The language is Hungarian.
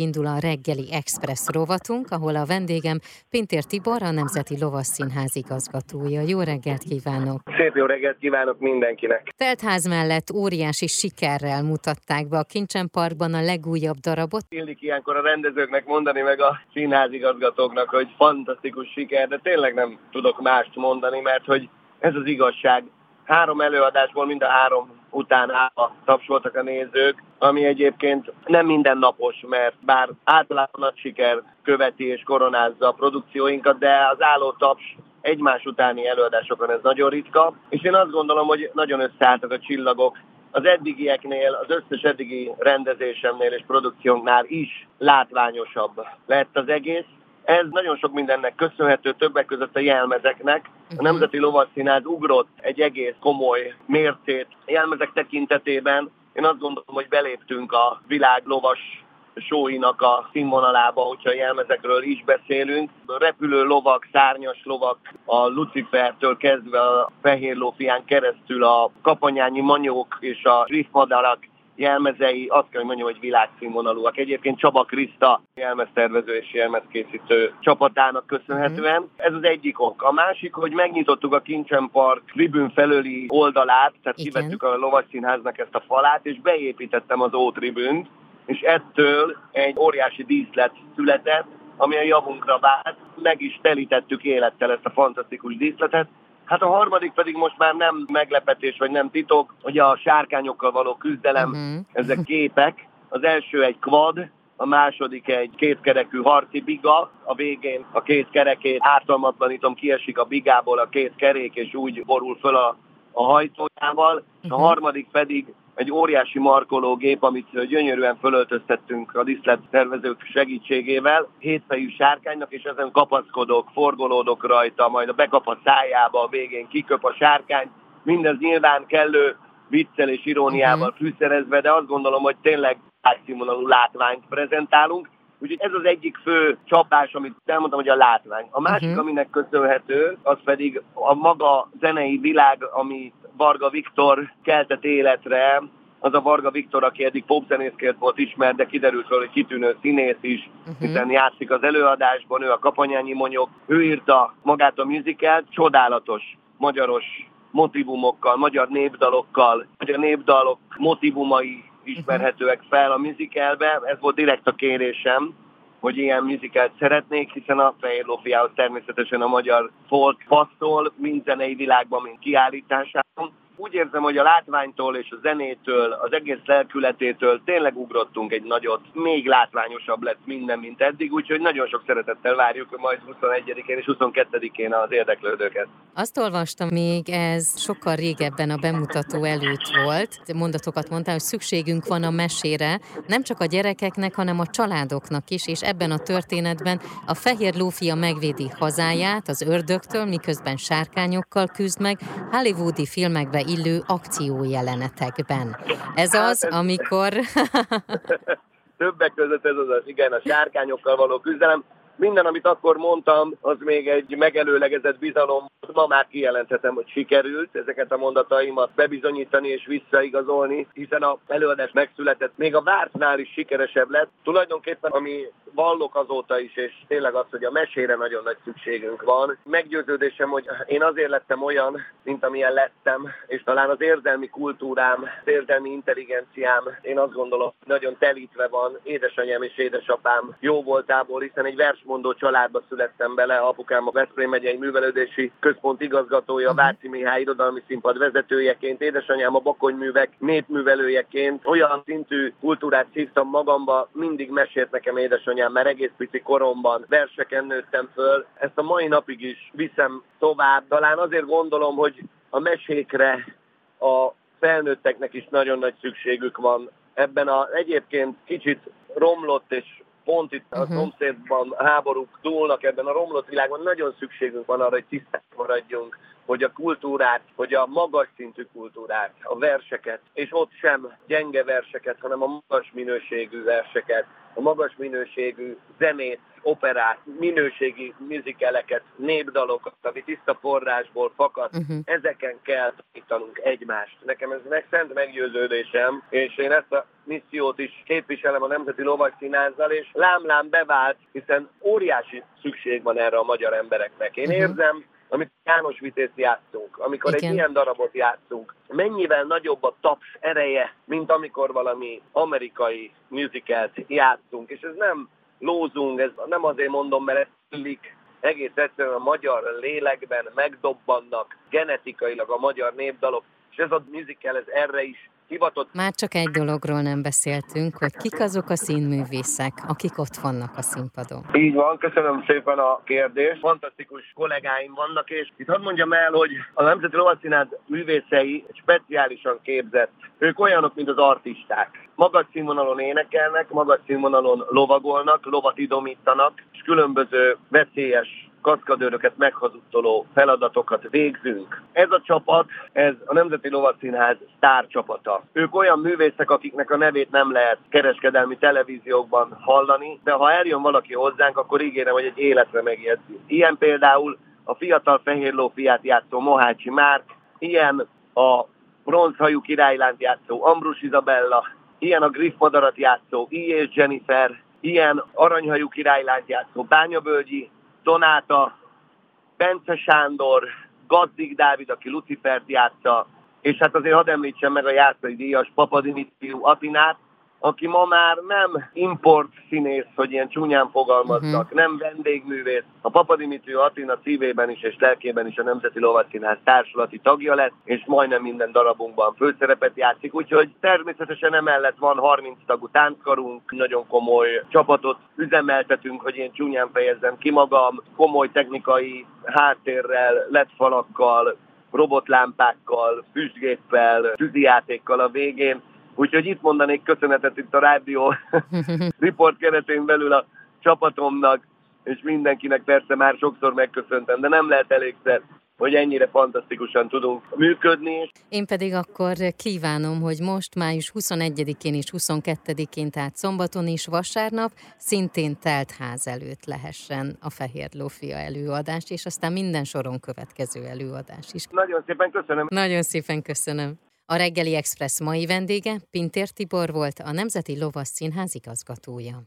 Indul a reggeli express rovatunk, ahol a vendégem Pintér Tibor, a Nemzeti Lovasszínház igazgatója. Jó reggelt kívánok! Szép jó reggelt kívánok mindenkinek! Teltház mellett óriási sikerrel mutatták be a Kincsen Parkban a legújabb darabot. Illik ilyenkor a rendezőknek mondani meg a színházigazgatóknak, hogy fantasztikus siker, de tényleg nem tudok mást mondani, mert hogy ez az igazság. Három előadásból mind a három után állva tapsoltak a nézők, ami egyébként nem mindennapos, mert bár általában nagy siker követi és koronázza a produkcióinkat, de az álló taps egymás utáni előadásokon ez nagyon ritka, és én azt gondolom, hogy nagyon összeálltak a csillagok, az eddigieknél, az összes eddigi rendezésemnél és produkciónknál is látványosabb lett az egész, ez nagyon sok mindennek köszönhető, többek között a jelmezeknek. A. Nemzeti Lovasszínház ugrott egy egész komoly mércét jelmezek tekintetében. Én azt gondolom, hogy beléptünk a világ lovas sóinak a színvonalába, hogyha jelmezekről is beszélünk. A repülő lovak, szárnyas lovak, a Lucifertől kezdve a fehér lófián keresztül a kapanyányi manyók és a riffmadarak jelmezei, azt kell, hogy mondjam, hogy világszínvonalúak. Egyébként Csaba Kriszta jelmeztervező és jelmezkészítő csapatának köszönhetően. Mm. Ez az egyik ok. A másik, hogy megnyitottuk a Kincsen Park tribün felőli oldalát, tehát Igen. kivettük a Lovasszínháznak ezt a falát, és beépítettem az ótribünt, és ettől egy óriási díszlet született, ami a javunkra vált. Meg is telítettük élettel ezt a fantasztikus díszletet, Hát a harmadik pedig most már nem meglepetés, vagy nem titok, hogy a sárkányokkal való küzdelem, uh-huh. ezek képek. Az első egy quad, a második egy kétkerekű harci biga, a végén a két kerekét ártalmatlanítom, kiesik a bigából a két kerék, és úgy borul föl a, a hajtójával. Uh-huh. A mhm. harmadik pedig egy óriási markológép, amit gyönyörűen fölöltöztettünk a tervezők segítségével, hétfejű sárkánynak, és ezen kapaszkodok, forgolódok rajta, majd a bekap a szájába, a végén kiköp a sárkány. Mindez nyilván kellő viccel és iróniával uh-huh. fűszerezve, de azt gondolom, hogy tényleg átszínvonalú látványt prezentálunk. Úgyhogy ez az egyik fő csapás, amit elmondtam, hogy a látvány. A másik, uh-huh. aminek köszönhető, az pedig a maga zenei világ, ami Varga Viktor keltett életre, az a Varga Viktor, aki eddig popzenészként volt ismert, de kiderült hogy kitűnő színész is, uh-huh. hiszen játszik az előadásban, ő a Kapanyányi Monyok, ő írta magát a musicalt, csodálatos magyaros motivumokkal, magyar népdalokkal, magyar népdalok motivumai ismerhetőek fel a musicalbe, ez volt direkt a kérésem, hogy ilyen musicalt szeretnék, hiszen a Fehér Lófiához természetesen a magyar folk passzol, mind zenei világban, mind kiállításában úgy érzem, hogy a látványtól és a zenétől, az egész lelkületétől tényleg ugrottunk egy nagyot, még látványosabb lett minden, mint eddig, úgyhogy nagyon sok szeretettel várjuk majd 21-én és 22-én az érdeklődőket. Azt olvastam még, ez sokkal régebben a bemutató előtt volt, mondatokat mondtál, hogy szükségünk van a mesére, nem csak a gyerekeknek, hanem a családoknak is, és ebben a történetben a fehér lófia megvédi hazáját az ördögtől, miközben sárkányokkal küzd meg, hollywoodi filmekbe illő akciójelenetekben. Ez hát az, amikor... Többek között ez az az, igen, a sárkányokkal való küzdelem. Minden, amit akkor mondtam, az még egy megelőlegezett bizalom. Ma már kijelenthetem, hogy sikerült ezeket a mondataimat bebizonyítani és visszaigazolni, hiszen a előadás megszületett. Még a vártnál is sikeresebb lett. Tulajdonképpen, ami vallok azóta is, és tényleg az, hogy a mesére nagyon nagy szükségünk van. Meggyőződésem, hogy én azért lettem olyan, mint amilyen lettem, és talán az érzelmi kultúrám, az érzelmi intelligenciám, én azt gondolom, nagyon telítve van édesanyám és édesapám jó voltából, hiszen egy versmondó családba születtem bele, apukám a Veszprém megyei művelődési központ igazgatója, uh-huh. Váci Mihály irodalmi színpad vezetőjeként, édesanyám a Bakonyművek népművelőjeként, olyan szintű kultúrát szívtam magamba, mindig mesélt nekem édesanyám anyám, mert egész pici koromban verseken nőttem föl. Ezt a mai napig is viszem tovább. Talán azért gondolom, hogy a mesékre a felnőtteknek is nagyon nagy szükségük van. Ebben a egyébként kicsit romlott és pont itt a uh-huh. szomszédban háborúk dúlnak ebben a romlott világban, nagyon szükségünk van arra, hogy tisztán maradjunk hogy a kultúrát, hogy a magas szintű kultúrát, a verseket, és ott sem gyenge verseket, hanem a magas minőségű verseket, a magas minőségű zenét, operát, minőségi műzikeleket, népdalokat, ami tiszta forrásból fakad, uh-huh. ezeken kell tanítanunk egymást. Nekem ez meg szent meggyőződésem, és én ezt a missziót is képviselem a Nemzeti Színázzal, és lámlám bevált, hiszen óriási szükség van erre a magyar embereknek. Én uh-huh. érzem, amit János Vitézt játszunk, amikor Igen. egy ilyen darabot játszunk, mennyivel nagyobb a taps ereje, mint amikor valami amerikai musicalt játszunk, és ez nem lózunk, ez nem azért mondom, mert ez tűnik, egész egyszerűen a magyar lélekben megdobbannak genetikailag a magyar népdalok, és ez a musical ez erre is hivatott. Már csak egy dologról nem beszéltünk, hogy kik azok a színművészek, akik ott vannak a színpadon. Így van, köszönöm szépen a kérdést. Fantasztikus kollégáim vannak, és itt hadd mondjam el, hogy a Nemzeti Lovasszínház művészei speciálisan képzett. Ők olyanok, mint az artisták. Magas színvonalon énekelnek, magas színvonalon lovagolnak, lovat idomítanak, és különböző veszélyes kaszkadőröket meghazudtoló feladatokat végzünk. Ez a csapat, ez a Nemzeti Lovasszínház csapata. Ők olyan művészek, akiknek a nevét nem lehet kereskedelmi televíziókban hallani, de ha eljön valaki hozzánk, akkor ígérem, hogy egy életre megjegyzi. Ilyen például a fiatal fehér lófiát játszó Mohácsi Márk, ilyen a bronzhajú királylánt játszó Ambrus Izabella, ilyen a Griff madarat játszó I. Jennifer, ilyen aranyhajú királylánt játszó Bányabölgyi, Donáta, Bence Sándor, Gazdig Dávid, aki Lucifert játsza, és hát azért hadd említsem meg a játszai díjas Papadimitriu Atinát, aki ma már nem import színész, hogy ilyen csúnyán fogalmaznak, uh-huh. nem vendégművész. A Papa Dimitri Attina szívében is és lelkében is a Nemzeti Lovasszínház társulati tagja lett, és majdnem minden darabunkban főszerepet játszik, úgyhogy természetesen emellett van 30 tagú tánckarunk, nagyon komoly csapatot üzemeltetünk, hogy én csúnyán fejezzem ki magam, komoly technikai háttérrel, lett falakkal, robotlámpákkal, füstgéppel, tűzijátékkal a végén. Úgyhogy itt mondanék köszönetet itt a rádió riport keretén belül a csapatomnak, és mindenkinek persze már sokszor megköszöntem, de nem lehet elégszer hogy ennyire fantasztikusan tudunk működni. Én pedig akkor kívánom, hogy most május 21-én és 22-én, tehát szombaton is vasárnap szintén telt ház előtt lehessen a Fehér Lófia előadás, és aztán minden soron következő előadás is. Nagyon szépen köszönöm. Nagyon szépen köszönöm. A reggeli Express mai vendége Pintér Tibor volt, a Nemzeti Lovasz Színház igazgatója.